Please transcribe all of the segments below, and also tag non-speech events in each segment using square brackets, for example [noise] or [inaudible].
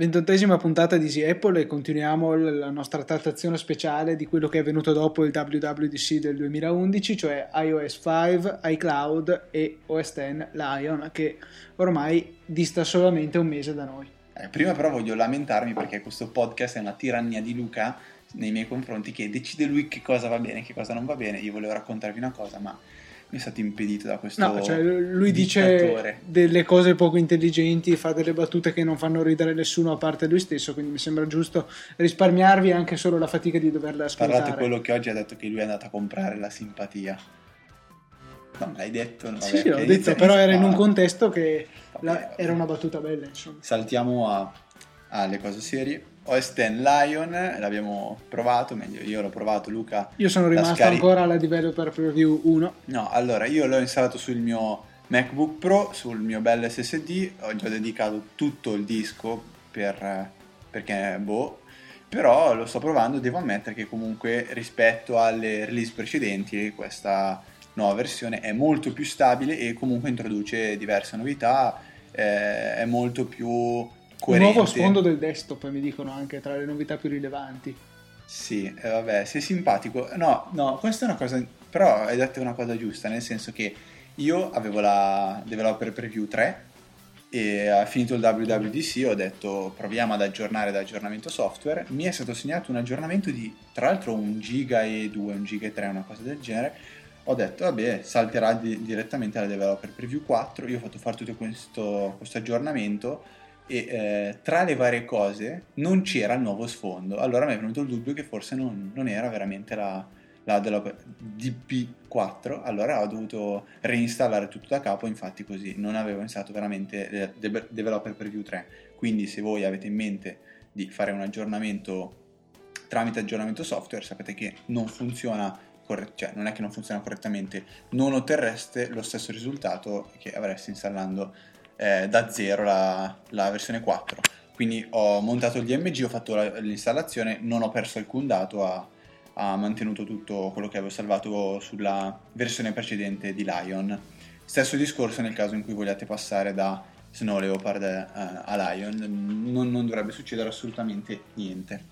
Ventottesima puntata di Easy Apple e continuiamo la nostra trattazione speciale di quello che è venuto dopo il WWDC del 2011, cioè iOS 5, iCloud e OS X Lion, che ormai dista solamente un mese da noi. Eh, prima però voglio lamentarmi perché questo podcast è una tirannia di Luca nei miei confronti che decide lui che cosa va bene e che cosa non va bene. Io volevo raccontarvi una cosa, ma è stato impedito da questo No, cioè lui dice delle cose poco intelligenti, fa delle battute che non fanno ridere nessuno a parte lui stesso, quindi mi sembra giusto risparmiarvi anche solo la fatica di doverla ascoltare. Parlate quello che oggi ha detto che lui è andato a comprare la simpatia. No, l'hai detto? Vabbè, sì, l'ho detto, però era in un contesto che la, era una battuta bella, insomma. Saltiamo alle cose serie. X Lion l'abbiamo provato, meglio io l'ho provato, Luca. Io sono rimasto scaric- ancora alla Developer Preview 1. No, allora io l'ho installato sul mio MacBook Pro, sul mio bel SSD, ho già dedicato tutto il disco per, perché boh, però lo sto provando, devo ammettere che comunque rispetto alle release precedenti questa nuova versione è molto più stabile e comunque introduce diverse novità, eh, è molto più coerente. Un nuovo sfondo del desktop, mi dicono anche tra le novità più rilevanti. Sì, eh, vabbè, sei simpatico. No, no, questa è una cosa. Però hai detto una cosa giusta, nel senso che io avevo la Developer Preview 3 e ha finito il WWDC ho detto proviamo ad aggiornare l'aggiornamento software. Mi è stato segnato un aggiornamento di tra l'altro un giga e 2, un giga e 3, una cosa del genere. Ho detto vabbè, salterà di- direttamente alla Developer Preview 4. Io ho fatto fare tutto questo, questo aggiornamento e eh, tra le varie cose non c'era il nuovo sfondo. Allora mi è venuto il dubbio che forse non, non era veramente la, la della DP4, allora ho dovuto reinstallare tutto da capo, infatti così non avevo installato veramente Developer Preview 3. Quindi se voi avete in mente di fare un aggiornamento tramite aggiornamento software, sapete che non funziona cioè non è che non funziona correttamente, non otterreste lo stesso risultato che avreste installando eh, da zero la, la, versione 4. Quindi ho montato il DMG, ho fatto la, l'installazione, non ho perso alcun dato, ha, ha, mantenuto tutto quello che avevo salvato sulla versione precedente di Lion. Stesso discorso nel caso in cui vogliate passare da Snow Leopard eh, a Lion, non, non dovrebbe succedere assolutamente niente.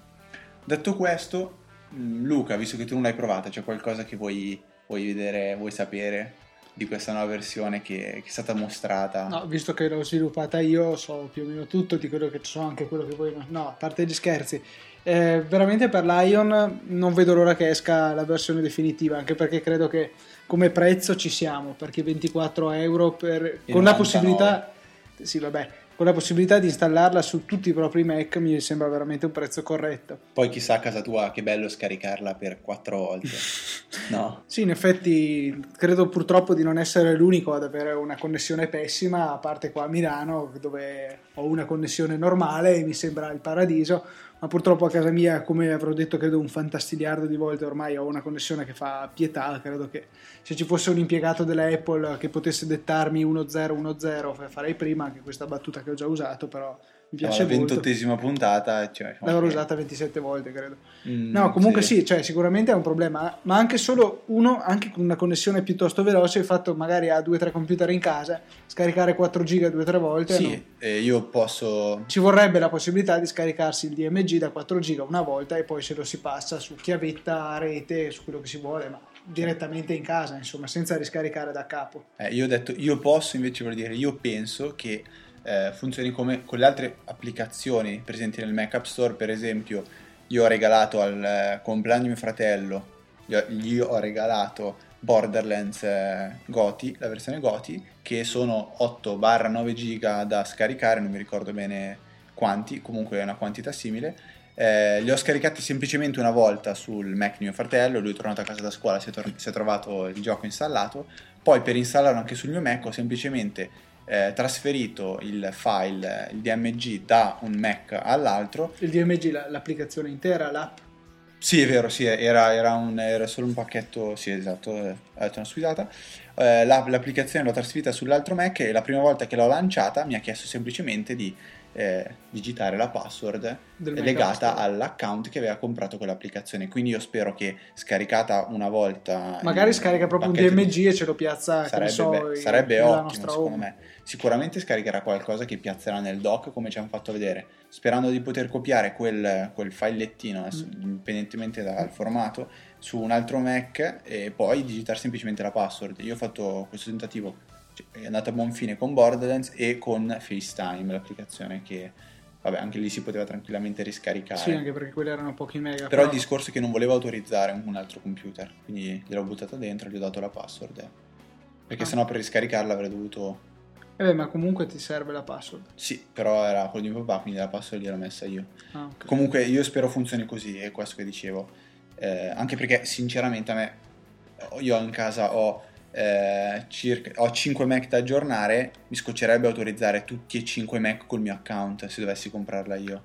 Detto questo, mm, Luca, visto che tu non l'hai provata, c'è qualcosa che vuoi, vuoi vedere, vuoi sapere? Di questa nuova versione che, che, è stata mostrata. No, visto che l'ho sviluppata io, so più o meno tutto di quello che so, anche quello che voi. No, a parte gli scherzi. Eh, veramente per Lion non vedo l'ora che esca la versione definitiva, anche perché credo che come prezzo ci siamo, perché 24 euro per, con 99. la possibilità. Sì, vabbè, con la possibilità di installarla su tutti i propri Mac mi sembra veramente un prezzo corretto. Poi chissà a casa tua che bello scaricarla per quattro volte. [laughs] no. Sì, in effetti credo purtroppo di non essere l'unico ad avere una connessione pessima, a parte qua a Milano dove ho una connessione normale e mi sembra il paradiso ma purtroppo a casa mia, come avrò detto credo un fantastiliardo di volte, ormai ho una connessione che fa pietà, credo che se ci fosse un impiegato della Apple che potesse dettarmi 1-0-1-0 farei prima anche questa battuta che ho già usato, però mi piace no, la ventottesima puntata cioè, l'avrò okay. usata 27 volte credo mm, no comunque sì. sì. cioè, sicuramente è un problema ma anche solo uno anche con una connessione piuttosto veloce il fatto magari ha 2-3 computer in casa scaricare 4 giga 2-3 volte sì no? eh, io posso ci vorrebbe la possibilità di scaricarsi il DMG da 4 giga una volta e poi se lo si passa su chiavetta rete su quello che si vuole ma direttamente in casa insomma senza riscaricare da capo eh, io ho detto io posso invece vuol dire io penso che eh, funzioni come con le altre applicazioni presenti nel Mac App Store, per esempio io ho regalato al eh, compleanno di mio fratello, gli ho, gli ho regalato Borderlands eh, Goti, la versione Goti, che sono 8-9 giga da scaricare, non mi ricordo bene quanti, comunque è una quantità simile. Eh, li ho scaricati semplicemente una volta sul Mac di mio fratello, lui è tornato a casa da scuola, si è, tor- si è trovato il gioco installato, poi per installarlo anche sul mio Mac ho semplicemente eh, trasferito il file, il DMG da un Mac all'altro. Il DMG, l'applicazione intera, l'app? Sì, è vero, sì, era, era, un, era solo un pacchetto, sì, esatto, ho detto una sfidata. Eh, l'applicazione l'ho trasferita sull'altro Mac e la prima volta che l'ho lanciata mi ha chiesto semplicemente di eh, digitare la password legata all'account che aveva comprato quell'applicazione. Quindi io spero che scaricata una volta... Magari scarica proprio un pacchetto di- DMG e ce lo piazza, Sarebbe, so, be- in- sarebbe ottimo secondo home. me. Sicuramente scaricherà qualcosa che piazzerà nel dock come ci hanno fatto vedere, sperando di poter copiare quel, quel filettino, adesso, Mm. indipendentemente dal formato, su un altro Mac e poi digitare semplicemente la password. Io ho fatto questo tentativo, è andato a buon fine con Borderlands e con FaceTime, l'applicazione che, vabbè, anche lì si poteva tranquillamente riscaricare. Sì, anche perché quelli erano pochi mega. Però il discorso è che non volevo autorizzare un altro computer, quindi gliel'ho buttato dentro, gli ho dato la password. eh. Perché Ah. sennò per riscaricarla avrei dovuto... Eh beh, ma comunque ti serve la password. Sì, però era quello di mio papà, quindi la password gliel'ho messa io. Ah, ok. Comunque io spero funzioni così, è questo che dicevo. Eh, anche perché sinceramente a me, io in casa ho, eh, circa, ho 5 Mac da aggiornare, mi scoccerebbe autorizzare tutti e 5 Mac col mio account se dovessi comprarla io.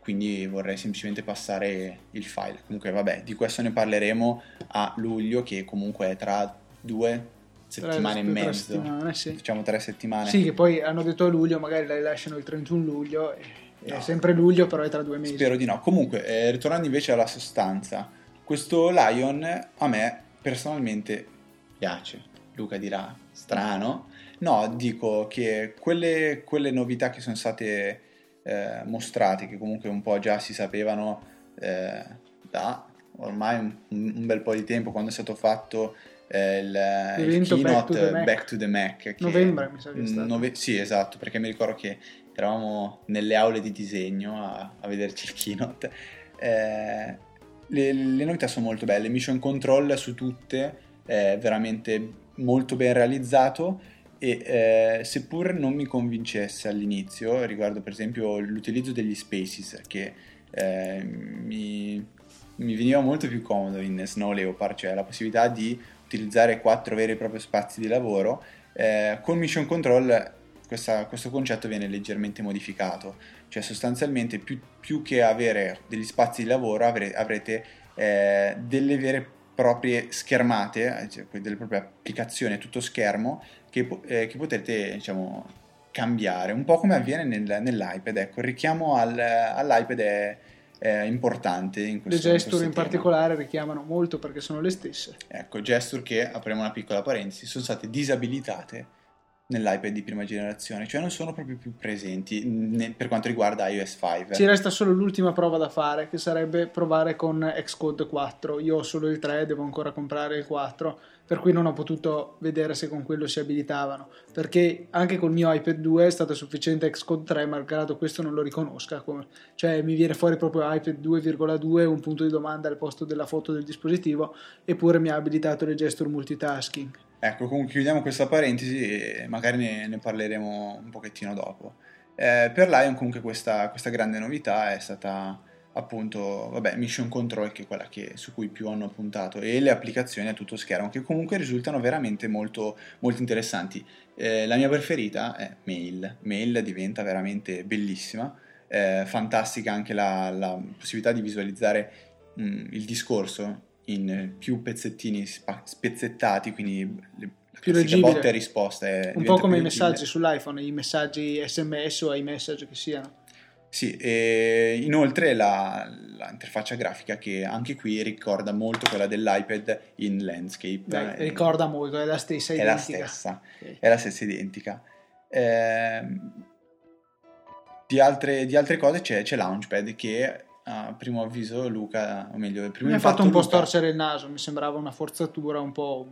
Quindi vorrei semplicemente passare il file. Comunque vabbè, di questo ne parleremo a luglio che comunque è tra due settimane e mezzo. settimane, sì. Facciamo tre settimane. Sì, che poi hanno detto a luglio, magari la rilasciano il 31 luglio. e- È No. sempre luglio, però è tra due mesi. Spero di no. Comunque, eh, ritornando invece alla sostanza, questo Lion a me personalmente piace. Luca dirà strano. No, dico che quelle, quelle novità che sono state eh, mostrate, che comunque un po' già si sapevano eh, da ormai un, un bel po' di tempo, quando è stato fatto eh, il, il L'evento Back to keynote the Mac. Back to the Mac. che- Novembre, mi sa che è stato. nove- sì, esatto, perché mi ricordo che eravamo nelle aule di disegno a, a vederci il keynote. Eh, le, le novità sono molto belle, mission control su tutte è veramente molto ben realizzato e eh, seppur non mi convincesse all'inizio riguardo per esempio l'utilizzo degli spaces che eh, mi, mi veniva molto più comodo in Snow Leopard, cioè la possibilità di utilizzare quattro veri e propri spazi di lavoro, eh, con Mission Control questa- questo concetto viene leggermente modificato, cioè sostanzialmente più, più che avere degli spazi di lavoro avre- avrete eh, delle vere e proprie schermate, eh, cioè delle proprie applicazioni tutto schermo che, eh, che potete diciamo cambiare, un po' come avviene nel- nell'iPad, ecco il richiamo al- all'iPad è, è importante in Le questo, in gesture in tema. particolare richiamano molto perché sono le stesse. Ecco, gesture che, apriamo una piccola parentesi, sono state disabilitate nell'iPad di prima generazione, cioè non sono proprio più presenti ne- per quanto riguarda iOS 5. Ci resta solo l'ultima prova da fare, che sarebbe provare con Xcode 4. Io ho solo il 3, devo ancora comprare il 4, per cui non ho potuto vedere se con quello si abilitavano. Perché anche col mio iPad 2 è stato sufficiente Xcode 3, malgrado questo non lo riconosca. come- Cioè mi viene fuori proprio iPad 2,2, un punto di domanda al posto della foto del dispositivo, eppure mi ha abilitato le gesture multitasking. Ecco, comunque chiudiamo questa parentesi e magari ne, ne parleremo un pochettino dopo. Eh, per Lion comunque questa, questa grande novità è stata appunto, vabbè, Mission Control che è quella che- su cui più hanno puntato e le applicazioni a tutto schermo che comunque risultano veramente molto, molto interessanti. Eh, la mia preferita è Mail, Mail diventa veramente bellissima, eh, fantastica anche la, la possibilità di visualizzare mm, il discorso in più pezzettini spa- spezzettati, quindi le, la Più leggibile. botta e risposta è, Un po' come i messaggi sull'iPhone, i messaggi SMS o iMessage che siano. Sì, e inoltre la, la interfaccia grafica che anche qui ricorda molto quella dell'iPad in landscape. Beh, eh, ricorda molto, è la stessa è la identica. stessa, Ok. è la stessa identica. Ehm, di, altre, di altre cose c'è, c'è Launchpad che a primo avviso Luca, o meglio, il primo Mi ha fatto un po' Luca- storcere il naso, mi sembrava una forzatura un po'...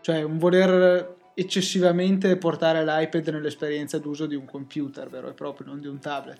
cioè un voler eccessivamente portare l'iPad nell'esperienza d'uso di un computer vero e proprio, non di un tablet.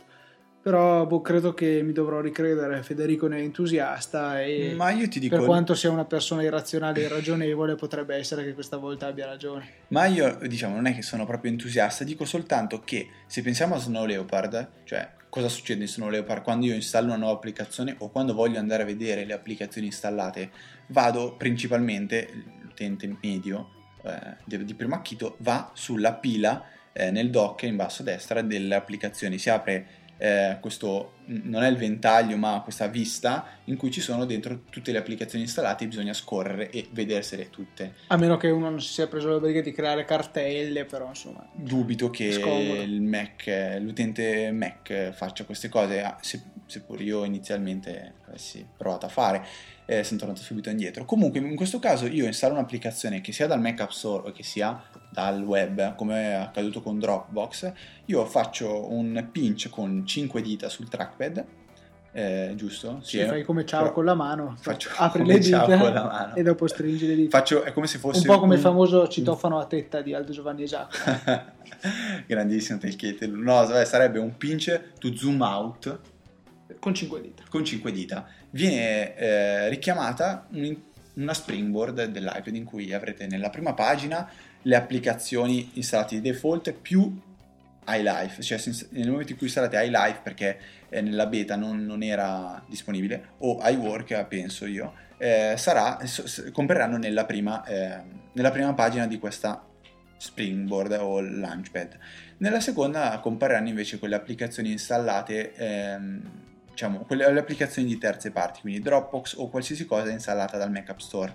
Però boh, credo che mi dovrò ricredere, Federico ne è entusiasta e Ma io ti dico, per quanto sia una persona irrazionale e irragionevole potrebbe essere che questa volta abbia ragione. Ma io, diciamo, non è che sono proprio entusiasta, dico soltanto che se pensiamo a Snow Leopard, cioè cosa succede in Snow Leopard quando io installo una nuova applicazione o quando voglio andare a vedere le applicazioni installate, vado principalmente, l'utente medio eh, di primo acchito va sulla pila eh, nel dock in basso a destra delle applicazioni, si apre eh, questo non è il ventaglio ma questa vista in cui ci sono dentro tutte le applicazioni installate e bisogna scorrere e vedersele tutte. A meno che uno non si sia preso la briga di creare cartelle, però insomma... Dubito che il Mac, l'utente Mac faccia queste cose, ah, seppur io inizialmente avessi provato a fare eh, sono tornato subito indietro. Comunque, in questo caso io installo un'applicazione che sia dal Mac App Store o che sia dal web, come è accaduto con Dropbox. Io faccio un pinch con 5 dita sul trackpad. Eh, giusto? Sì, sì fai come ciao però con la mano, faccio apri le dita e dopo stringi le dita. Faccio, è come se fosse un po' come un... il famoso citofano a tetta di Aldo Giovanni Esatto. [laughs] Grandissimo telchiete. No, sarebbe un pinch to zoom out con 5 dita. Con 5 dita. Viene eh, richiamata un, una springboard dell'iPad in cui avrete nella prima pagina le applicazioni installate di default più iLife, cioè nel momento in cui installate iLife perché eh, nella beta non, non, era disponibile, o iWork penso io, eh, sarà, so, compreranno nella prima, eh, nella prima pagina di questa Springboard o Launchpad. Nella seconda compariranno invece quelle applicazioni installate ehm, diciamo, quelle, le applicazioni di terze parti, quindi Dropbox o qualsiasi cosa installata dal Mac App Store.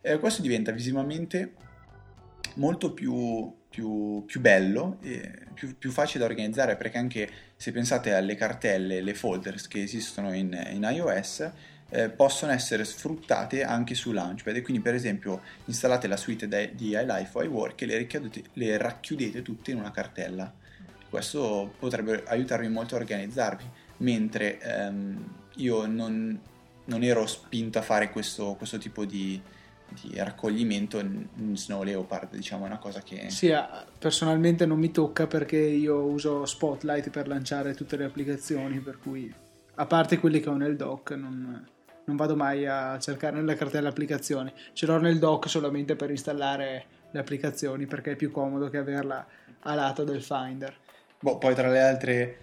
Eh, questo diventa visivamente molto più, più, più bello e più, più, facile da organizzare perché anche se pensate alle cartelle, le folders che esistono in, in iOS, eh, possono essere sfruttate anche su Launchpad e quindi per esempio installate la suite di iLife o iWork e le, le racchiudete tutte in una cartella. Questo potrebbe aiutarvi molto a organizzarvi mentre ehm, io non, non, ero spinto a fare questo, questo tipo di, di raccoglimento in Snow Leopard, diciamo, è una cosa che... Sì, personalmente non mi tocca perché io uso Spotlight per lanciare tutte le applicazioni, per cui, a parte quelli che ho nel dock, non, non vado mai a cercare nella cartella applicazioni. Ce l'ho nel dock solamente per installare le applicazioni perché è più comodo che averla a lato del Finder. Boh, poi tra le altre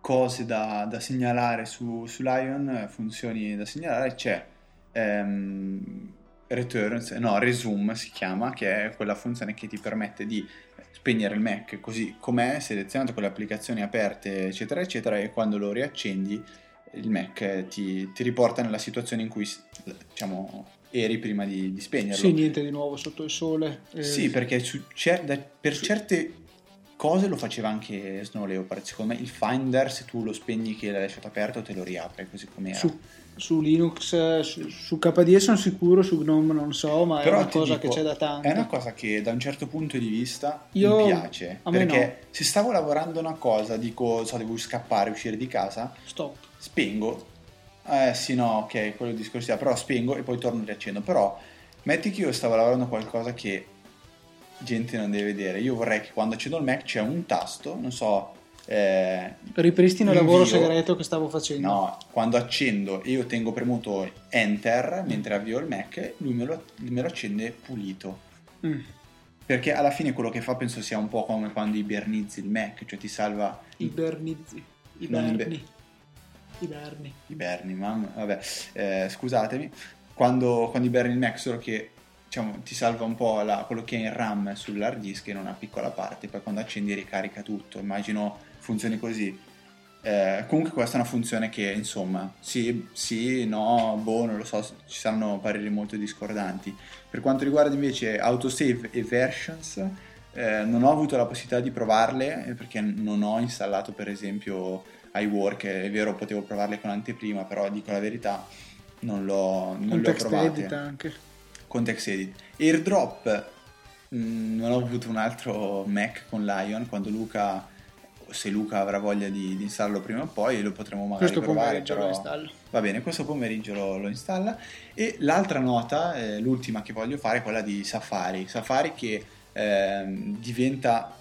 cose da, da segnalare su, su, Lion, funzioni da segnalare, c'è ehm, Returns, no, Resume si chiama, che è quella funzione che ti permette di spegnere il Mac così com'è, selezionato con le applicazioni aperte, eccetera, eccetera, e quando lo riaccendi il Mac ti, ti riporta nella situazione in cui diciamo, eri prima di, di spegnerlo. Sì, niente di nuovo sotto il sole. Eh... Sì, perché su, da, per su... certe cose lo faceva anche Snow Leopard. Secondo me il Finder, se tu lo spegni che l'hai lasciato aperto, te lo riapre così come era. Su, su Linux, su, su, KDE sono sicuro, su GNOME non so, ma Però è una cosa dico, che c'è da tanto. È una cosa che da un certo punto di vista Io, mi piace. perché no. se stavo lavorando una cosa, dico, so, devo scappare, uscire di casa, Stop. spengo. Eh sì, no, ok, quello discorso, però spengo e poi torno e riaccendo. Però metti che io stavo lavorando qualcosa che gente non deve vedere. Io vorrei che quando accendo il Mac c'è un tasto, non so. Eh, Ripristino il lavoro segreto che stavo facendo. No, quando accendo e io tengo premuto Enter mentre avvio il Mac, lui me lo, me lo accende pulito. Mm. Perché alla fine quello che fa penso sia un po' come quando ibernizzi il Mac, cioè ti salva. Ibernizzi. Iberni. Iber... Iberni. Iberni, mamma, vabbè, eh, scusatemi. Quando, quando iberni il Mac, solo che diciamo, ti salva un po' la, quello che è in RAM sull'hard disk in una piccola parte, poi quando accendi ricarica tutto, immagino funzioni così. Eh, comunque questa è una funzione che insomma sì, sì, no, boh, non lo so, ci saranno pareri molto discordanti. Per quanto riguarda invece autosave e versions, eh, non ho avuto la possibilità di provarle eh, perché non ho installato per esempio iWork, è vero potevo provarle con anteprima, però dico la verità, non l'ho, non le ho provate. anche con TextEdit. Airdrop, mh, mm, non ho avuto un altro Mac con Lion, quando Luca, se Luca avrà voglia di, di installarlo prima o poi, lo potremo magari questo provare. Però... lo installo. Va bene, questo pomeriggio lo, lo installa. E l'altra nota, eh, l'ultima che voglio fare, è quella di Safari. Safari che eh, diventa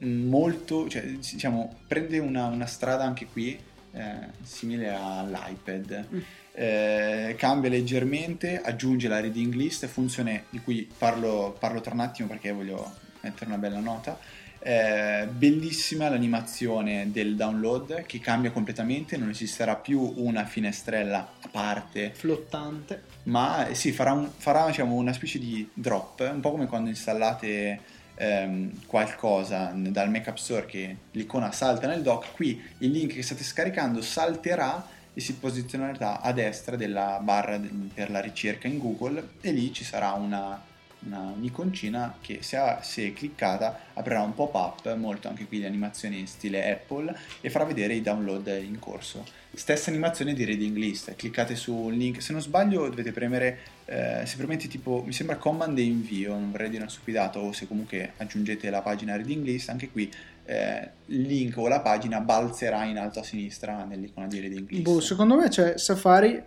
molto, cioè, diciamo, prende una, una strada anche qui eh, simile all'iPad. Mm eh, cambia leggermente, aggiunge la reading list, funzione di cui parlo, parlo tra un attimo perché voglio mettere una bella nota. Eh, bellissima l'animazione del download che cambia completamente, non esisterà più una finestrella a parte. Flottante, ma eh, sì, farà, un, farà diciamo, una specie di drop, un po' come quando installate ehm, qualcosa dal Mac App Store che l'icona salta nel dock, qui il link che state scaricando salterà e si posizionerà a destra della barra per la ricerca in Google e lì ci sarà una, una un'iconcina che se, se cliccata aprirà un pop-up, molto anche qui di animazioni stile Apple e farà vedere i download in corso. Stessa animazione di reading list, cliccate sul link, se non sbaglio dovete premere, eh, se premete tipo, mi sembra command e invio, non vorrei dire una stupidata, o se comunque aggiungete la pagina reading list, anche qui eh, il link o la pagina balzerà in alto a sinistra nell'icona di reading list. Boh, secondo me cioè, Safari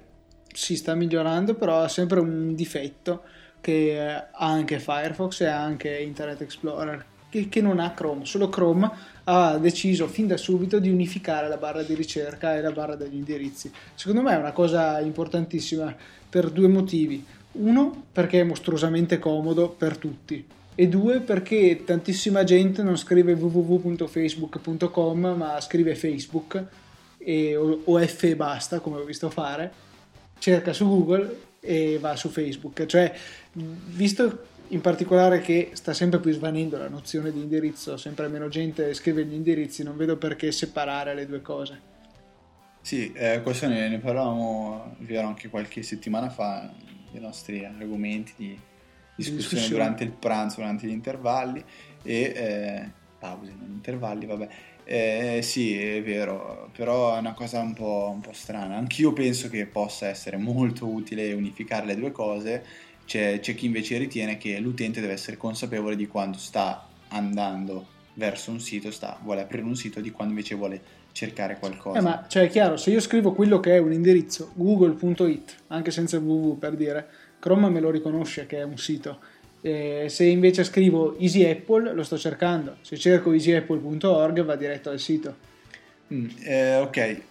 si sta migliorando, però ha sempre un difetto che ha anche Firefox e anche Internet Explorer, che, che, non ha Chrome. Solo Chrome ha deciso fin da subito di unificare la barra di ricerca e la barra degli indirizzi. Secondo me è una cosa importantissima per due motivi. Uno, perché è mostruosamente comodo per tutti. E due, perché tantissima gente non scrive www.facebook.com ma scrive Facebook e, o, o F e basta, come ho visto fare, cerca su Google e va su Facebook. Cioè, visto in particolare che sta sempre più svanendo la nozione di indirizzo, sempre meno gente scrive gli indirizzi, non vedo perché separare le due cose. Sì, eh, questo ne, ne parlavamo vero, anche qualche settimana fa, dei nostri argomenti di discussione, discussione. durante il pranzo, durante gli intervalli e eh, pause, non intervalli, vabbè. Eh, sì, è vero, però è una cosa un po', un po' strana. Anch'io penso che possa essere molto utile unificare le due cose. C'è, c'è chi invece ritiene che l'utente deve essere consapevole di quando sta andando verso un sito, sta, vuole aprire un sito, di quando invece vuole cercare qualcosa. Eh, ma cioè è chiaro, se io scrivo quello che è un indirizzo google.it, anche senza www per dire, Chrome me lo riconosce che è un sito eh, se invece scrivo Easy Apple lo sto cercando, se cerco easyapple.org va diretto al sito. Mm, eh, ok,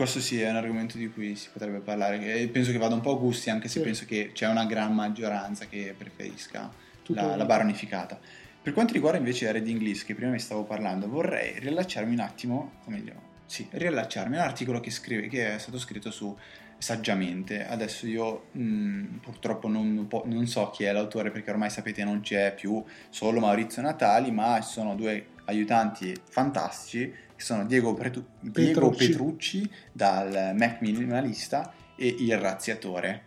questo sì è un argomento di cui si potrebbe parlare, e penso che vada un po' a gusti anche se sì. penso che c'è una gran maggioranza che preferisca la, la, barra unificata. Per quanto riguarda invece Reading List, che prima vi stavo parlando, vorrei riallacciarmi un attimo, o meglio, sì, riallacciarmi un articolo che, scrive, che è stato scritto su saggiamente. Adesso io mh, mm, purtroppo non, non, so chi è l'autore perché ormai sapete non c'è più solo Maurizio Natali, ma ci sono due aiutanti fantastici che sono Diego, Pretu- Diego Petrucci dal Mac Minimalista e il Razziatore.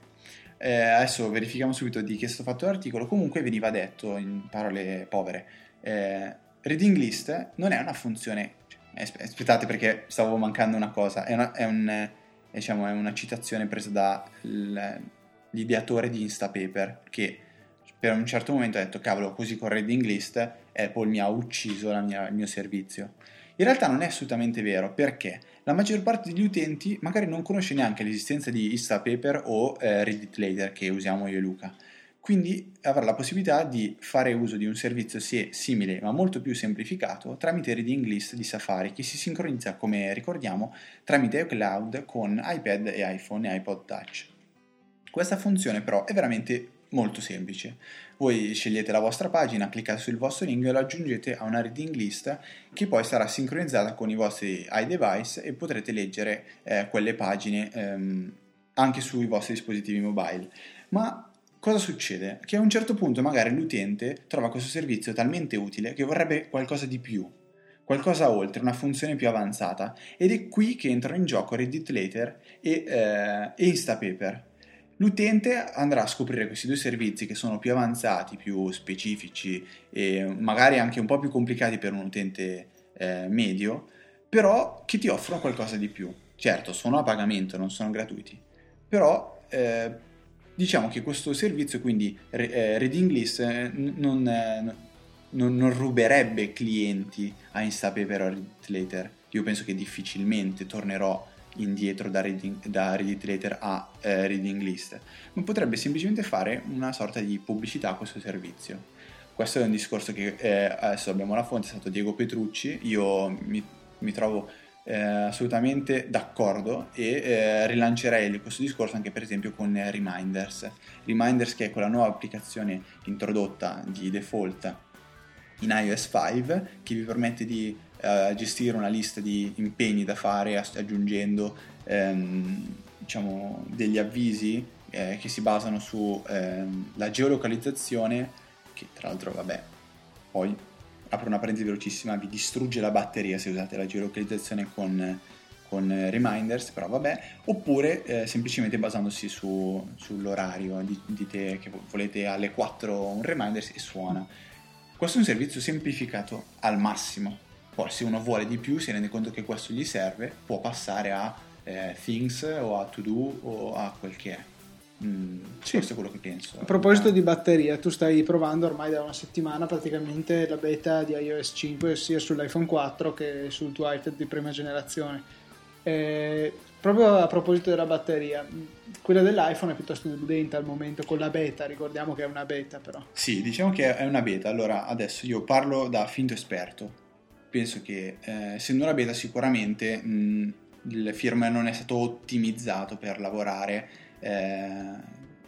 Eh, adesso verifichiamo subito di che è stato fatto l'articolo. Comunque veniva detto in parole povere: eh, Reading List non è una funzione. Cioè, aspettate, perché stavo mancando una cosa. È, una, è un diciamo, è una citazione presa dall'ideatore di Instapaper che per un certo momento ha detto cavolo così con Reading List Apple mi ha ucciso mia, il mio servizio in realtà non è assolutamente vero perché la maggior parte degli utenti magari non conosce neanche l'esistenza di Instapaper o eh, Reddit Later che usiamo io e Luca quindi avrà la possibilità di fare uso di un servizio simile ma molto più semplificato tramite Reading List di Safari che si sincronizza, come ricordiamo, tramite iCloud con iPad e iPhone e iPod Touch. Questa funzione però è veramente molto semplice. Voi scegliete la vostra pagina, cliccate sul vostro link e lo aggiungete a una reading list che poi sarà sincronizzata con i vostri iDevice e potrete leggere eh, quelle pagine ehm, anche sui vostri dispositivi mobile. Ma cosa succede? Che a un certo punto magari l'utente trova questo servizio talmente utile che vorrebbe qualcosa di più, qualcosa oltre, una funzione più avanzata. Ed è qui che entrano in gioco Reddit Later e, eh, e Instapaper. L'utente andrà a scoprire questi due servizi che sono più avanzati, più specifici e magari anche un po' più complicati per un utente eh, medio, però che ti offrono qualcosa di più. Certo, sono a pagamento, non sono gratuiti, però eh, diciamo che questo servizio, quindi eh, Reading List, eh, non, eh, non, non, ruberebbe clienti a Instapaper o Later. Io penso che difficilmente tornerò indietro da Reading, da Reddit Later a eh, Reading List, ma potrebbe semplicemente fare una sorta di pubblicità a questo servizio. Questo è un discorso che eh, adesso abbiamo la fonte, è stato Diego Petrucci, io mi, mi trovo eh, assolutamente d'accordo e eh, rilancerei questo discorso anche per esempio con Reminders. Reminders che è quella nuova applicazione introdotta di default in iOS 5 che vi permette di eh, gestire una lista di impegni da fare aggiungendo ehm, diciamo, degli avvisi eh, che si basano sulla ehm, geolocalizzazione che tra l'altro vabbè poi apro una parentesi velocissima, vi distrugge la batteria se usate la geolocalizzazione con, con reminders, però vabbè, oppure eh, semplicemente basandosi su, sull'orario, dite che volete alle 4 un reminders e suona. Questo è un servizio semplificato al massimo, poi se uno vuole di più, si rende conto che questo gli serve, può passare a eh, Things o a To Do o a quel che è. Mm, sì. Questo è quello che penso. A proposito di batteria, tu stai provando ormai da una settimana praticamente la beta di iOS 5 sia sull'iPhone 4 che sul tuo iPad di prima generazione. Eh, proprio a proposito della batteria, quella dell'iPhone è piuttosto deludente al momento con la beta, ricordiamo che è una beta però. Sì, diciamo che è una beta. Allora, adesso io parlo da finto esperto. Penso che eh, essendo una beta sicuramente mh, mm, il firmware non è stato ottimizzato per lavorare eh,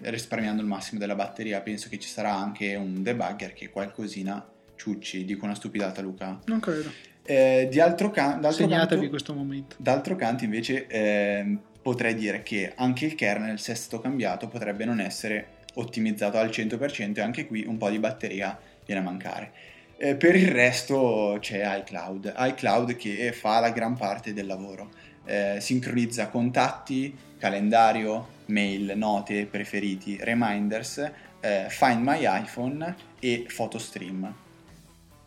risparmiando il massimo della batteria. Penso che ci sarà anche un debugger che qualcosina ciucci. Dico una stupidata, Luca. Non credo. Eh, di altro, can- d'altro canto, questo momento. D'altro canto, invece, eh, potrei dire che anche il kernel, se è stato cambiato, potrebbe non essere ottimizzato al 100% e anche qui un po' di batteria viene a mancare. Eh, per il resto c'è iCloud, iCloud che fa la gran parte del lavoro eh, sincronizza contatti, calendario, mail, note, preferiti, reminders, eh, Find My iPhone e PhotoStream.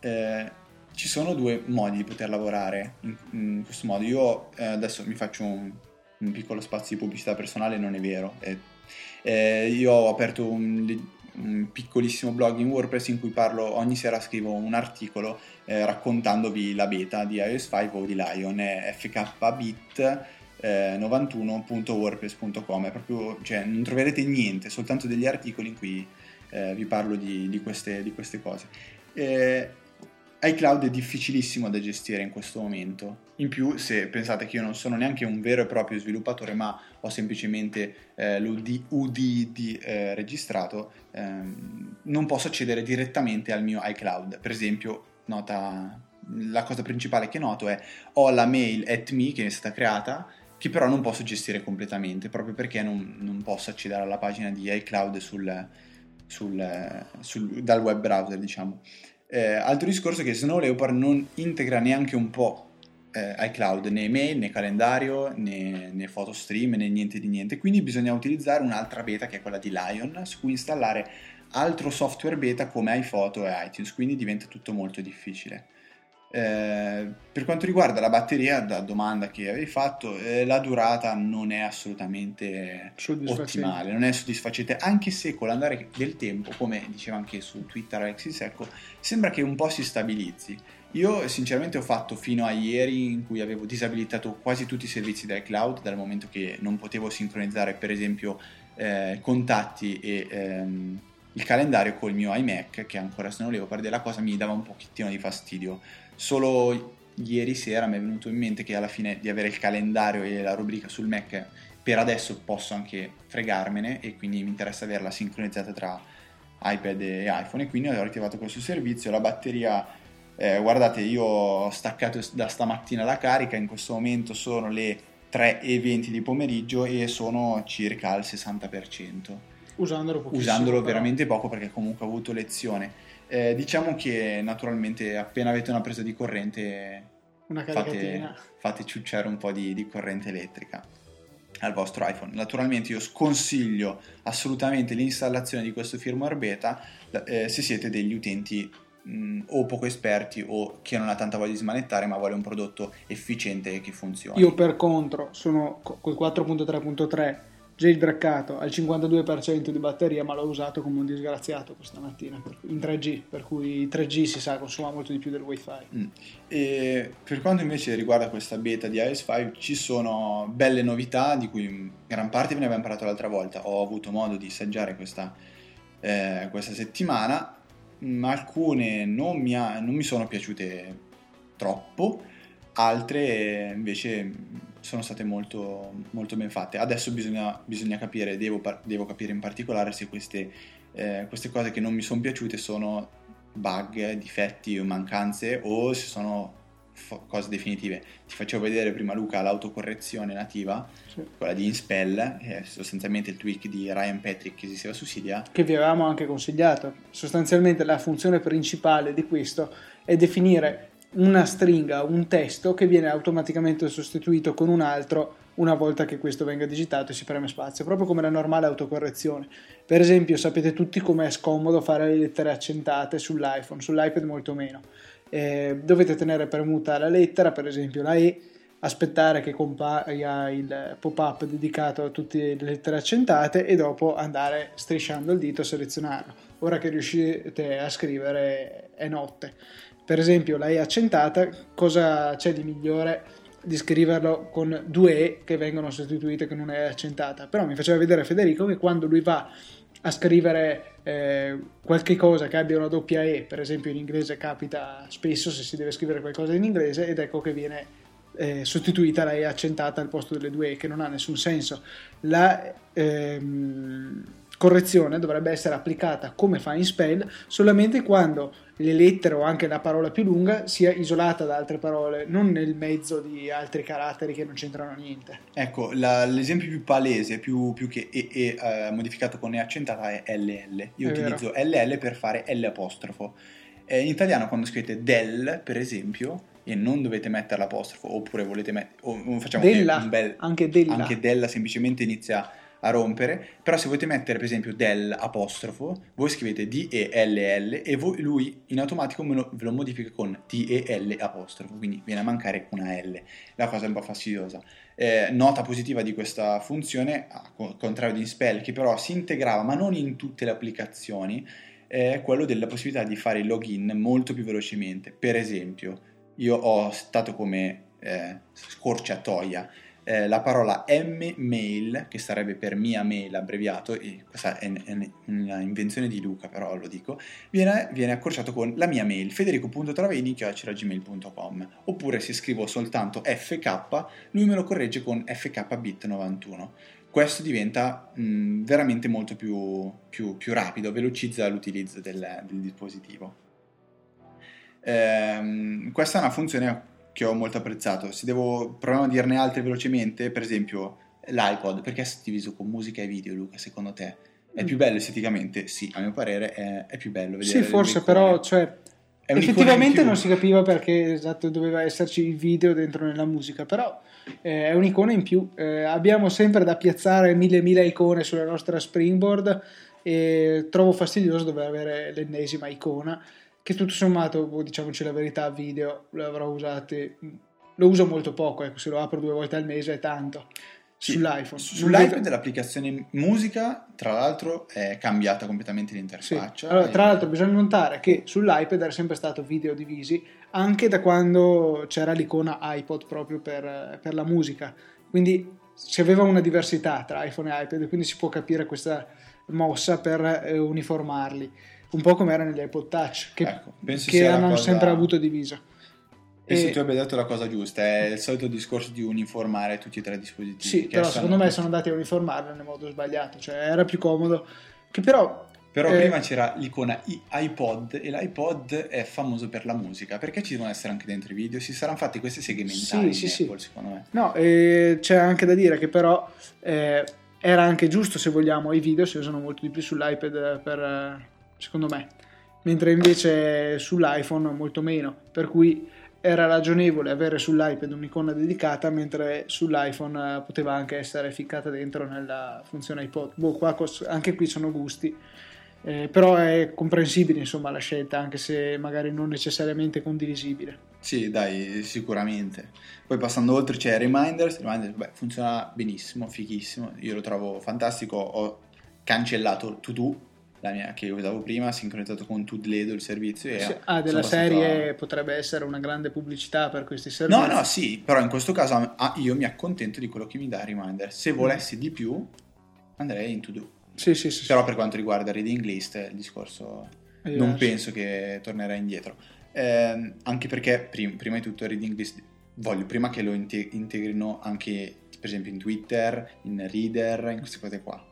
Eh, ci sono due modi di poter lavorare in, in questo modo. Io eh, adesso mi faccio un, un, piccolo spazio di pubblicità personale, non è vero. Eh, io ho aperto un, un piccolissimo blog in WordPress in cui parlo, ogni sera scrivo un articolo eh, raccontandovi la beta di iOS 5 o di Lion, è fkbit eh, 91.wordpress.com, è proprio, cioè, non troverete niente, soltanto degli articoli in cui eh, vi parlo di, di, queste, di queste, cose. Eh, iCloud è difficilissimo da gestire in questo momento. In più, se pensate che io non sono neanche un vero e proprio sviluppatore, ma ho semplicemente eh, l'UDD eh, registrato, ehm, non posso accedere direttamente al mio iCloud. Per esempio, nota, la cosa principale che noto è ho la mail at me che è stata creata, che però non posso gestire completamente, proprio perché non, non posso accedere alla pagina di iCloud sul, sul, sul, dal web browser, diciamo. Eh, altro discorso è che Snow Leopard non integra neanche un po' eh, iCloud, né mail, né calendario, né, né PhotoStream, né niente di niente. Quindi bisogna utilizzare un'altra beta che è quella di Lion, su cui installare altro software beta come iPhoto e iTunes, quindi diventa tutto molto difficile. Eh, per quanto riguarda la batteria, la domanda che avevi fatto, eh, la durata non è assolutamente ottimale, non è soddisfacente, anche se con l'andare del tempo, come diceva anche su Twitter Alexis Secco, sembra che un po' si stabilizzi. Io sinceramente ho fatto fino a ieri in cui avevo disabilitato quasi tutti i servizi del cloud, dal momento che non potevo sincronizzare per esempio eh, contatti e ehm, il calendario col mio iMac, che ancora Snow Leopard, e la cosa mi dava un pochettino di fastidio Solo ieri sera mi è venuto in mente che alla fine di avere il calendario e la rubrica sul Mac per adesso posso anche fregarmene e quindi mi interessa averla sincronizzata tra iPad e iPhone e quindi ho attivato questo servizio. La batteria, eh, guardate, io ho staccato da stamattina la carica, in questo momento sono le 3.20 di pomeriggio e sono circa al 60%. Usandolo, Usandolo veramente poco perché comunque ho avuto lezione eh, diciamo che naturalmente appena avete una presa di corrente fate, fate, ciucciare un po' di, di, corrente elettrica al vostro iPhone. Naturalmente io sconsiglio assolutamente l'installazione di questo firmware beta eh, se siete degli utenti mh, o poco esperti o chi non ha tanta voglia di smanettare ma vuole un prodotto efficiente e che funzioni. Io per contro sono col 4.3.3 jailbrackato al 52% di batteria, ma l'ho usato come un disgraziato questa mattina in 3G, per cui 3G si sa consuma molto di più del wifi. Mm. E per quanto invece riguarda questa beta di iOS 5, ci sono belle novità di cui gran parte ve ne abbiamo parlato l'altra volta. Ho avuto modo di assaggiare questa, eh, questa settimana, ma alcune non mi, ha, non mi sono piaciute troppo, altre invece sono state molto, molto ben fatte. Adesso bisogna, bisogna capire, devo, devo, capire in particolare se queste, eh, queste cose che non mi sono piaciute sono bug, difetti o mancanze o se sono f- cose definitive. Ti facevo vedere prima Luca l'autocorrezione nativa, Sì. quella di Inspell, che è sostanzialmente il tweak di Ryan Patrick che esisteva su Cydia. che vi avevamo anche consigliato. Sostanzialmente la funzione principale di questo è definire una stringa, un testo che viene automaticamente sostituito con un altro una volta che questo venga digitato e si preme spazio, proprio come la normale autocorrezione. Per esempio, sapete tutti com'è scomodo fare le lettere accentate sull'iPhone, sull'iPad molto meno. Eh, dovete tenere premuta la lettera, per esempio la E, aspettare che compaia il pop-up dedicato a tutte le lettere accentate e dopo andare strisciando il dito a selezionarlo. Ora che riuscite a scrivere è notte. Per esempio la E accentata, cosa c'è di migliore di scriverlo con due E che vengono sostituite con una E accentata? Però mi faceva vedere Federico che quando lui va a scrivere eh, qualche cosa che abbia una doppia E, per esempio in inglese capita spesso se si deve scrivere qualcosa in inglese ed ecco che viene eh, sostituita la E accentata al posto delle due E, che non ha nessun senso. La ehm, correzione dovrebbe essere applicata come fa in spell solamente quando le lettere o anche la parola più lunga sia isolata da altre parole, non nel mezzo di altri caratteri che non c'entrano niente. Ecco, la- l'esempio più palese, più, più che E, E, eh, modificato con E accentata è LL. Io È utilizzo LL per fare L apostrofo. Eh, in italiano quando scrivete del, per esempio, e non dovete mettere l'apostrofo, oppure volete mettere... Facciamo Della, un bel... anche della. Anche della semplicemente inizia a rompere, però se volete mettere per esempio del apostrofo, voi scrivete D-E-L-L e voi- lui in automatico lo- ve lo modifica con D-E-L apostrofo, quindi viene a mancare una L, la cosa è un po' fastidiosa. Eh, nota positiva di questa funzione, a co- contrario di Spell, che però si integrava ma non in tutte le applicazioni, è quello della possibilità di fare il login molto più velocemente. Per esempio, io ho stato come eh, scorciatoia eh, la parola M-mail, che sarebbe per mia mail abbreviato, e questa è, è un'invenzione di Luca, però lo dico, viene, viene accorciato con la mia mail, federico.travini.gmail.com oppure se scrivo soltanto FK, lui me lo corregge con FKBit91. Questo diventa mh, veramente molto più, più- più rapido, velocizza l'utilizzo del, del dispositivo. Ehm, questa è una funzione che ho molto apprezzato. Se devo proviamo a dirne altre velocemente, per esempio l'iPod, perché è diviso con musica e video, Luca, secondo te? È più bello esteticamente? Sì, a mio parere è, è più bello vedere Sì, forse, però, cioè, effettivamente non si capiva perché esatto, doveva esserci il video dentro nella musica, però eh, è un'icona in più. Eh, abbiamo sempre da piazzare mille mille icone sulla nostra Springboard e trovo fastidioso dover avere l'ennesima icona che tutto sommato, boh, diciamoci la verità, video lo avrò usato, lo uso molto poco, ecco, se lo apro due volte al mese è tanto. Sì, sull'iPhone. Sull'iPad vedo- l'applicazione musica, tra l'altro, è cambiata completamente Sì. l'interfaccia. Allora, tra E- l'altro bisogna notare che sull'iPad era sempre stato video divisi anche da quando c'era l'icona iPod proprio per, per la musica, quindi si aveva una diversità tra iPhone e iPad, quindi si può capire questa mossa per eh, uniformarli, un po' come era negli iPod Touch, che, Ecco, che hanno cosa- sempre avuto diviso. Penso E- tu abbia detto la cosa giusta, è il solito discorso di uniformare tutti e tre i dispositivi. Sì, però secondo me tutti- sono andati a uniformarlo nel modo sbagliato, cioè era più comodo, che però... Però eh, prima c'era l'icona iPod e l'iPod è famoso per la musica. Perché ci devono essere anche dentro i video? Si saranno fatti queste segmentali Sì, sì, Apple, sì. secondo me. No, e c'è anche da dire che però eh, era anche giusto, se vogliamo, i video si usano molto di più sull'iPad per, secondo me, mentre invece sull'iPhone molto meno, per cui era ragionevole avere sull'iPad un'icona dedicata, mentre sull'iPhone eh, poteva anche essere ficcata dentro nella funzione iPod. Boh, qua cos- anche qui sono gusti. Eh, però è comprensibile insomma la scelta anche se magari non necessariamente condivisibile Sì, dai, sicuramente. Poi passando oltre c'è Reminders. Reminders, beh, funziona benissimo, fighissimo. Io lo trovo fantastico. Ho cancellato To Do, mia che usavo prima, sincronizzato con Toodledo il servizio. E Sì, ah, della serie a- potrebbe essere una grande pubblicità per questi servizi. No, no, sì, però in questo caso ah, io mi accontento di quello che mi dà Reminder. Se volessi di più, andrei in To Do. Sì, sì, sì. Però per quanto riguarda Reading List, il discorso È non diverso. penso che tornerà indietro. Ehm, anche perché prim- prima di tutto Reading List voglio prima che lo inte- integrino anche per esempio in Twitter, in Reader, in queste cose qua.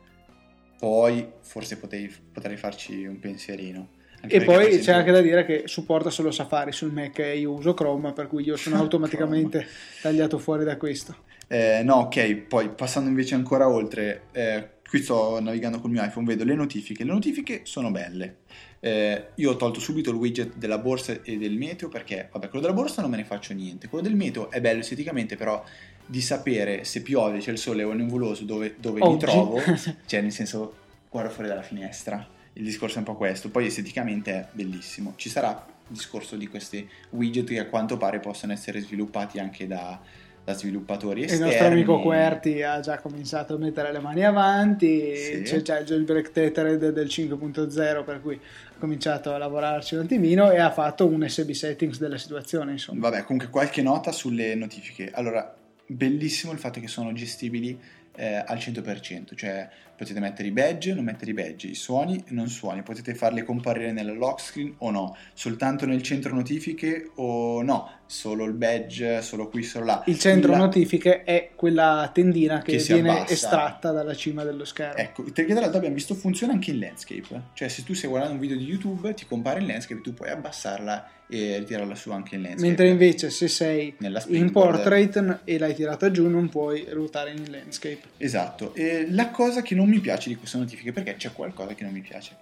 Poi forse potei- potrei farci un pensierino. Anche e poi c'è anche da dire che supporta solo Safari sul Mac e io uso Chrome, per cui io sono [laughs] automaticamente tagliato fuori da questo. Eh, no, ok, poi passando invece ancora oltre, eh, qui sto navigando col mio iPhone, vedo le notifiche, le notifiche sono belle. Eh, io ho tolto subito il widget della borsa e del meteo perché, vabbè, quello della borsa non me ne faccio niente, quello del meteo è bello esteticamente, però di sapere se piove, c'è il sole o è nuvoloso, dove, dove mi trovo, [laughs] cioè nel senso guardo fuori dalla finestra. Il discorso è un po' questo, poi esteticamente è bellissimo. Ci sarà il discorso di questi widget che a quanto pare possono essere sviluppati anche da, da sviluppatori esterni. Il nostro amico Querti ha già cominciato a mettere le mani avanti, sì. c'è già il jailbreak tethered del 5.0 per cui ha cominciato a lavorarci un attimino e ha fatto un SB settings della situazione insomma. Vabbè comunque qualche nota sulle notifiche. Allora bellissimo il fatto che sono gestibili eh, al 100%, cioè potete mettere i badge, non mettere i badge, i suoni, non suoni, potete farli comparire nella lock screen o no, soltanto nel centro notifiche o no, solo il badge, solo qui, solo là. Il centro La... notifiche è quella tendina che, che viene abbassa. estratta dalla cima dello schermo. Ecco, perché tra l'altro abbiamo visto funziona anche in landscape, cioè se tu stai guardando un video di YouTube ti compare in landscape, tu puoi abbassarla e ritirarla su anche in landscape. Mentre invece se sei in portrait e l'hai tirata giù non puoi ruotare in landscape. Esatto, e la cosa che non mi piace di queste notifiche, perché c'è qualcosa che non mi piace.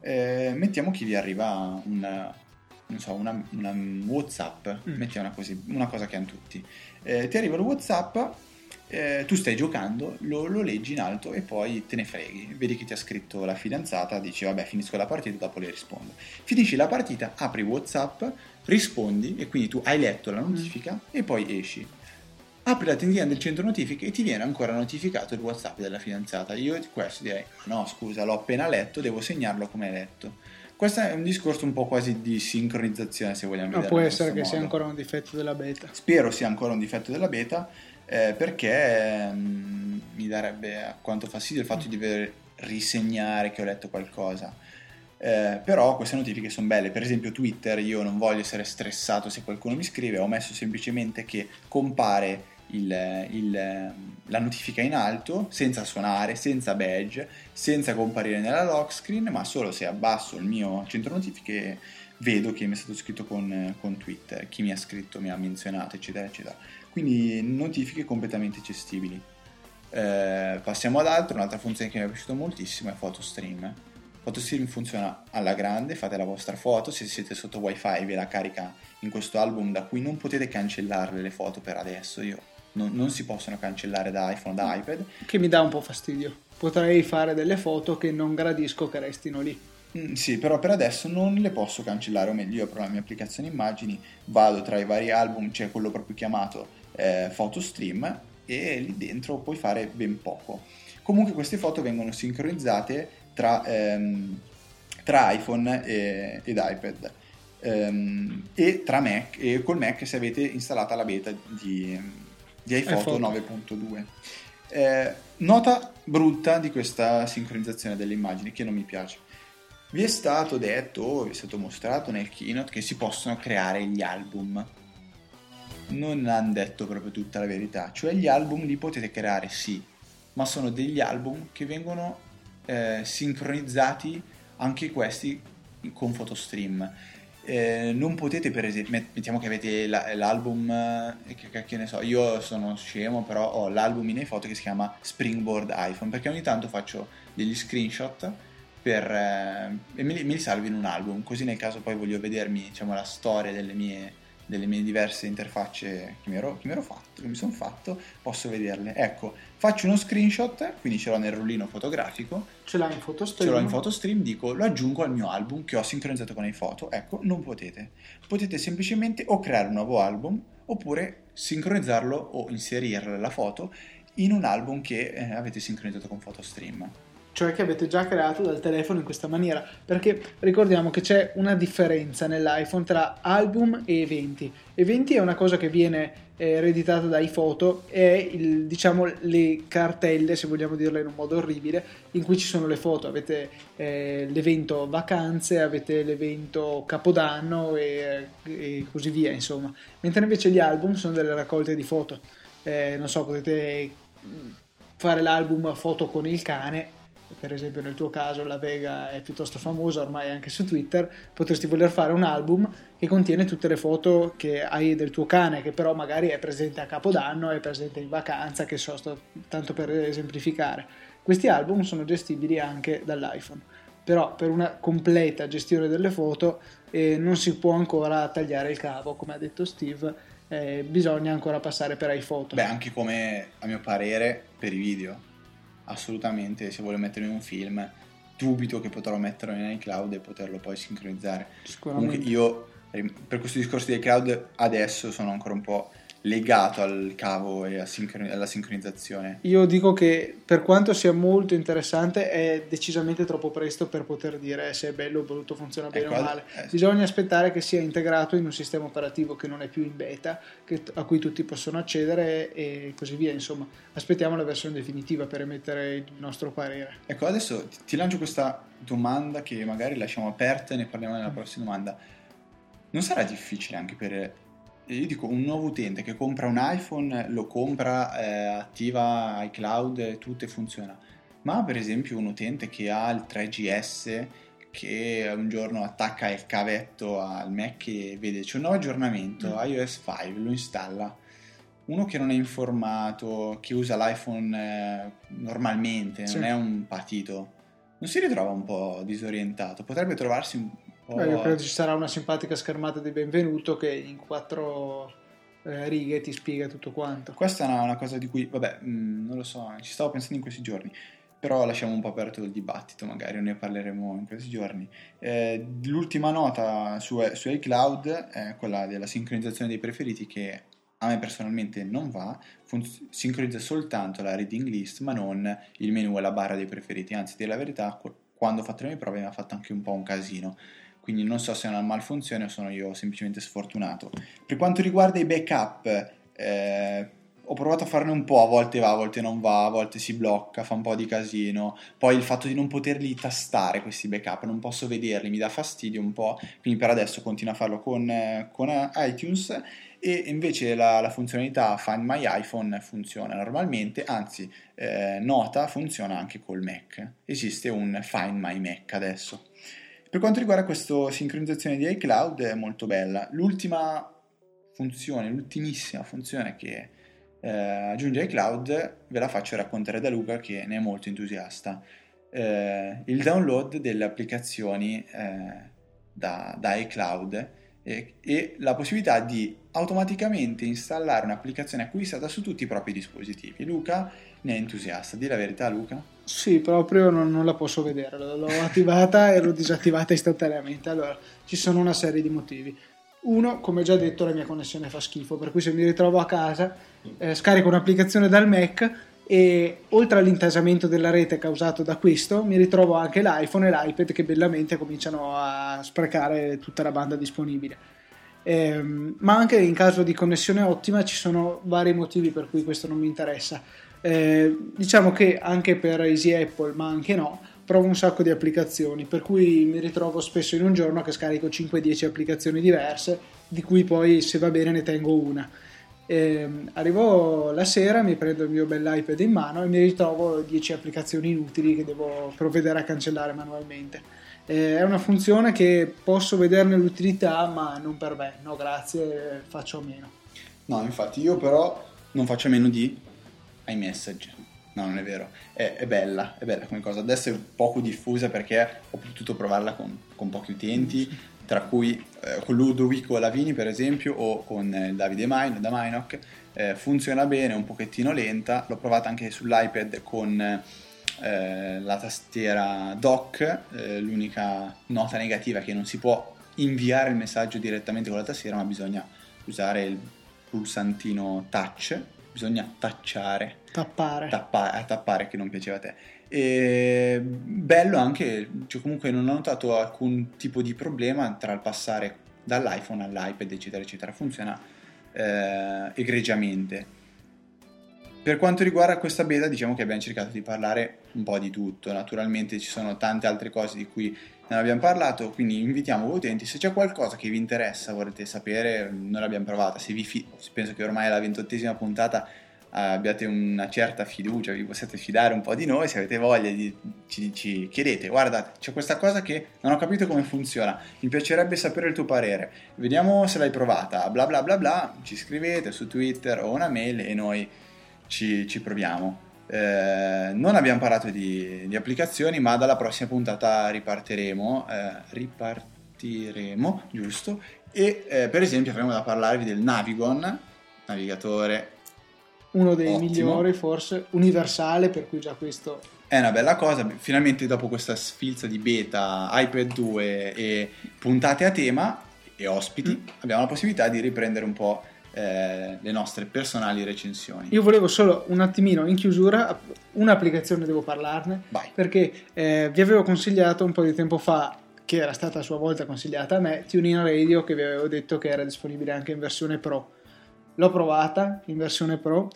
Eh, mettiamo che vi arriva una, non so, una, una Whatsapp, mm. mettiamo così, una cosa che hanno tutti. Eh, ti arriva il Whatsapp eh, tu stai giocando, lo, lo, leggi in alto e poi te ne freghi. Vedi che ti ha scritto la fidanzata, dici vabbè finisco la partita, dopo le rispondo. Finisci la partita, apri Whatsapp, rispondi e quindi tu hai letto la notifica mm. e poi esci. Apri la tendina del centro notifiche e ti viene ancora notificato il Whatsapp della fidanzata. Io di questo direi, no scusa, l'ho appena letto, devo segnarlo come letto. Questo è un discorso un po' quasi di sincronizzazione, se vogliamo vedere. Ma può essere che modo. sia ancora un difetto della beta. Spero sia ancora un difetto della beta eh, perché mm, mi darebbe quanto fastidio il fatto di dover risegnare che ho letto qualcosa. Eh, però queste notifiche sono belle, per esempio Twitter, io non voglio essere stressato se qualcuno mi scrive, ho messo semplicemente che compare il, il, la notifica in alto senza suonare, senza badge, senza comparire nella lock screen, ma solo se abbasso il mio centro notifiche vedo che mi è stato scritto con, con Twitter, chi mi ha scritto, mi ha menzionato, eccetera, eccetera. Quindi notifiche completamente gestibili. Eh, passiamo ad altro, un'altra funzione che mi è piaciuta moltissimo è PhotoStream. PhotoStream funziona alla grande, fate la vostra foto, se siete sotto wifi ve la carica in questo album da cui non potete cancellare le foto per adesso, io non, non si possono cancellare da iPhone da iPad. Che mi dà un po' fastidio. Potrei fare delle foto che non gradisco che restino lì. Mm, sì, però per adesso non le posso cancellare, o meglio, io apro la mia applicazione immagini, vado tra i vari album, c'è quello proprio chiamato eh, PhotoStream e lì dentro puoi fare ben poco. Comunque queste foto vengono sincronizzate tra, ehm, tra iPhone e, ed iPad ehm, e tra Mac e col Mac se avete installata la beta di, di iPhoto 9.2. Eh, nota brutta di questa sincronizzazione delle immagini che non mi piace. Vi è stato detto, vi è stato mostrato nel keynote che si possono creare gli album non hanno detto proprio tutta la verità. Cioè gli album li potete creare sì, ma sono degli album che vengono eh, sincronizzati anche questi con PhotoStream. Eh, non potete per esempio mettiamo che avete la, l'album eh, che, che, ne so io sono scemo però ho l'album in foto che si chiama Springboard iPhone perché ogni tanto faccio degli screenshot per, eh, e me li, me li salvo in un album così nel caso poi voglio vedermi diciamo la storia delle mie delle mie diverse interfacce che mi ero, che mi ero fatto, che mi sono fatto, posso vederle. Ecco, faccio uno screenshot, quindi ce l'ho nel rullino fotografico. Ce l'ho in photostream. Ce l'ho in photostream, dico, lo aggiungo al mio album che ho sincronizzato con le foto. Ecco, non potete. Potete semplicemente o creare un nuovo album oppure sincronizzarlo o inserire la foto in un album che eh, avete sincronizzato con PhotoStream cioè che avete già creato dal telefono in questa maniera, perché ricordiamo che c'è una differenza nell'iPhone tra album e eventi. Eventi è una cosa che viene eh, ereditata dai foto, è il, diciamo le cartelle, se vogliamo dirle in un modo orribile, in cui ci sono le foto. Avete eh, l'evento vacanze, avete l'evento capodanno e, e, così via, insomma. Mentre invece gli album sono delle raccolte di foto. Eh, non so, potete fare l'album foto con il cane per esempio nel tuo caso la Vega è piuttosto famosa ormai anche su Twitter, potresti voler fare un album che contiene tutte le foto che hai del tuo cane, che però magari è presente a Capodanno, è presente in vacanza, che so, sto, tanto per esemplificare. Questi album sono gestibili anche dall'iPhone, però per una completa gestione delle foto eh, non si può ancora tagliare il cavo, come ha detto Steve, eh, bisogna ancora passare per iPhoto. Beh, anche come a mio parere per i video. Assolutamente, se voglio metterlo in un film, dubito che potrò metterlo in iCloud e poterlo poi sincronizzare. Comunque io per questo discorso di iCloud adesso sono ancora un po' legato al cavo e alla sincronizzazione. Io dico che per quanto sia molto interessante è decisamente troppo presto per poter dire se è bello o brutto, funziona bene o male. Eh, Bisogna aspettare che sia integrato in un sistema operativo che non è più in beta, che, a cui tutti possono accedere e così via. Insomma, aspettiamo la versione definitiva per emettere il nostro parere. Ecco, adesso ti lancio questa domanda che magari lasciamo aperta e ne parliamo nella prossima domanda. Non sarà difficile anche per io dico un nuovo utente che compra un iPhone, lo compra, eh, attiva iCloud, tutto e funziona. Ma per esempio un utente che ha il 3GS che un giorno attacca il cavetto al Mac e vede c'è un nuovo aggiornamento, mm. iOS 5, lo installa. Uno che non è informato, che usa l'iPhone eh, normalmente, sì. non è un patito, non si ritrova un po' disorientato, potrebbe trovarsi un Oh. Beh, io credo ci sarà una simpatica schermata di benvenuto che in quattro eh, righe ti spiega tutto quanto. Questa è una, una cosa di cui, vabbè, mh, mm, non lo so, ci stavo pensando in questi giorni, però lasciamo un po' aperto il dibattito, magari ne parleremo in questi giorni. Eh, l'ultima nota su, su iCloud è quella della sincronizzazione dei preferiti che a me personalmente non va, fun- sincronizza soltanto la reading list ma non il menu e la barra dei preferiti, anzi, dire la verità, quando ho fatto le mie prove mi ha fatto anche un po' un casino quindi non so se è una malfunzione o sono io semplicemente sfortunato. Per quanto riguarda i backup, eh, ho provato a farne un po', a volte va, a volte non va, a volte si blocca, fa un po' di casino. Poi il fatto di non poterli tastare questi backup, non posso vederli, mi dà fastidio un po', quindi per adesso continuo a farlo con, con iTunes e invece la, la, funzionalità Find My iPhone funziona normalmente, anzi eh, Nota funziona anche col Mac. Esiste un Find My Mac adesso. Per quanto riguarda questa sincronizzazione di iCloud è molto bella. L'ultima funzione, l'ultimissima funzione che eh, aggiunge iCloud ve la faccio raccontare da Luca che ne è molto entusiasta. Eh, il download delle applicazioni eh, da, da, iCloud e, e la possibilità di automaticamente installare un'applicazione acquistata su tutti i propri dispositivi. Luca ne è entusiasta, di la verità Luca? Sì, proprio non, non, la posso vedere, l'ho attivata e l'ho disattivata istantaneamente. Allora, ci sono una serie di motivi. Uno, come già detto, la mia connessione fa schifo, per cui se mi ritrovo a casa, eh, scarico un'applicazione dal Mac e oltre all'intasamento della rete causato da questo, mi ritrovo anche l'iPhone e l'iPad che bellamente cominciano a sprecare tutta la banda disponibile. Eh, ma anche in caso di connessione ottima ci sono vari motivi per cui questo non mi interessa eh, diciamo che anche per Easy Apple, ma anche no, provo un sacco di applicazioni, per cui mi ritrovo spesso in un giorno che scarico 5-10 applicazioni diverse, di cui poi se va bene ne tengo una. Eh, arrivo la sera, mi prendo il mio bell'iPad in mano e mi ritrovo 10 applicazioni inutili che devo provvedere a cancellare manualmente. Eh, è una funzione che posso vederne l'utilità, ma non per me, no grazie, faccio a meno. No, infatti io però non faccio a meno di iMessage. No, non è vero. È, è, bella, è bella come cosa. Adesso è poco diffusa perché ho potuto provarla con, con pochi utenti, tra cui eh, con Ludovico Lavini per esempio o con eh, Davide Main da Minoc. Eh, funziona bene, è un pochettino lenta. L'ho provata anche sull'iPad con eh, la tastiera dock. Eh, l'unica nota negativa è che non si può inviare il messaggio direttamente con la tastiera, ma bisogna usare il pulsantino touch bisogna tacciare. Tappare. Tappa- eh, tappare che non piaceva a te. E bello anche, cioè comunque non ho notato alcun tipo di problema tra il passare dall'iPhone all'iPad, eccetera, eccetera. Funziona eh, egregiamente. Per quanto riguarda questa beta, diciamo che abbiamo cercato di parlare un po' di tutto. Naturalmente ci sono tante altre cose di cui non abbiamo parlato, quindi invitiamo voi utenti, se c'è qualcosa che vi interessa, volete sapere, noi l'abbiamo provata, se vi fi- penso che ormai la ventottesima puntata abbiate una certa fiducia, vi possiate fidare un po' di noi, se avete voglia di ci, ci chiedete, guarda, c'è questa cosa che non ho capito come funziona, mi piacerebbe sapere il tuo parere, vediamo se l'hai provata, bla bla bla bla, ci scrivete su Twitter o una mail e noi ci, ci proviamo. Eh, non abbiamo parlato di, di, applicazioni, ma dalla prossima puntata ripartiremo, eh, ripartiremo, giusto? E eh, per esempio avremo da parlarvi del Navigon, navigatore uno dei Ottimo. migliori forse, universale, per cui già questo è una bella cosa. Finalmente, dopo questa sfilza di beta, iPad 2 e puntate a tema e ospiti, mm. abbiamo la possibilità di riprendere un po' eh, le nostre personali recensioni. Io volevo solo un attimino in chiusura, un'applicazione devo parlarne, Vai. perché eh, vi avevo consigliato un po' di tempo fa che era stata a sua volta consigliata a me, TuneIn Radio, che vi avevo detto che era disponibile anche in versione Pro. L'ho provata in versione Pro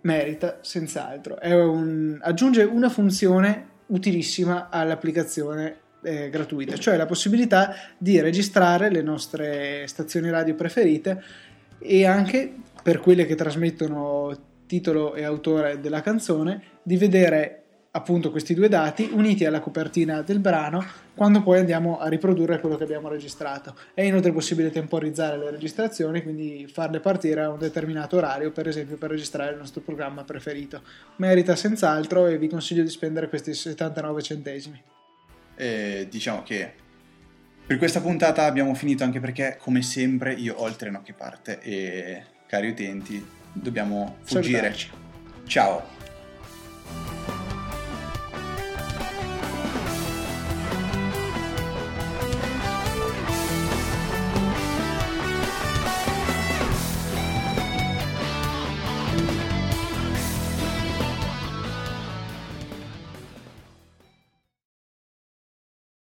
merita senz'altro. Un, aggiunge una funzione utilissima all'applicazione eh, gratuita, cioè la possibilità di registrare le nostre stazioni radio preferite e anche per quelle che trasmettono titolo e autore della canzone di vedere appunto questi due dati uniti alla copertina del brano quando poi andiamo a riprodurre quello che abbiamo registrato. È inoltre possibile temporizzare le registrazioni, quindi farle partire a un determinato orario, per esempio per registrare il nostro programma preferito. Merita senz'altro e vi consiglio di spendere questi 79 centesimi. E diciamo che per questa puntata abbiamo finito anche perché, come sempre, io ho il treno che parte e, cari utenti, dobbiamo fuggire. Salutarci. Ciao!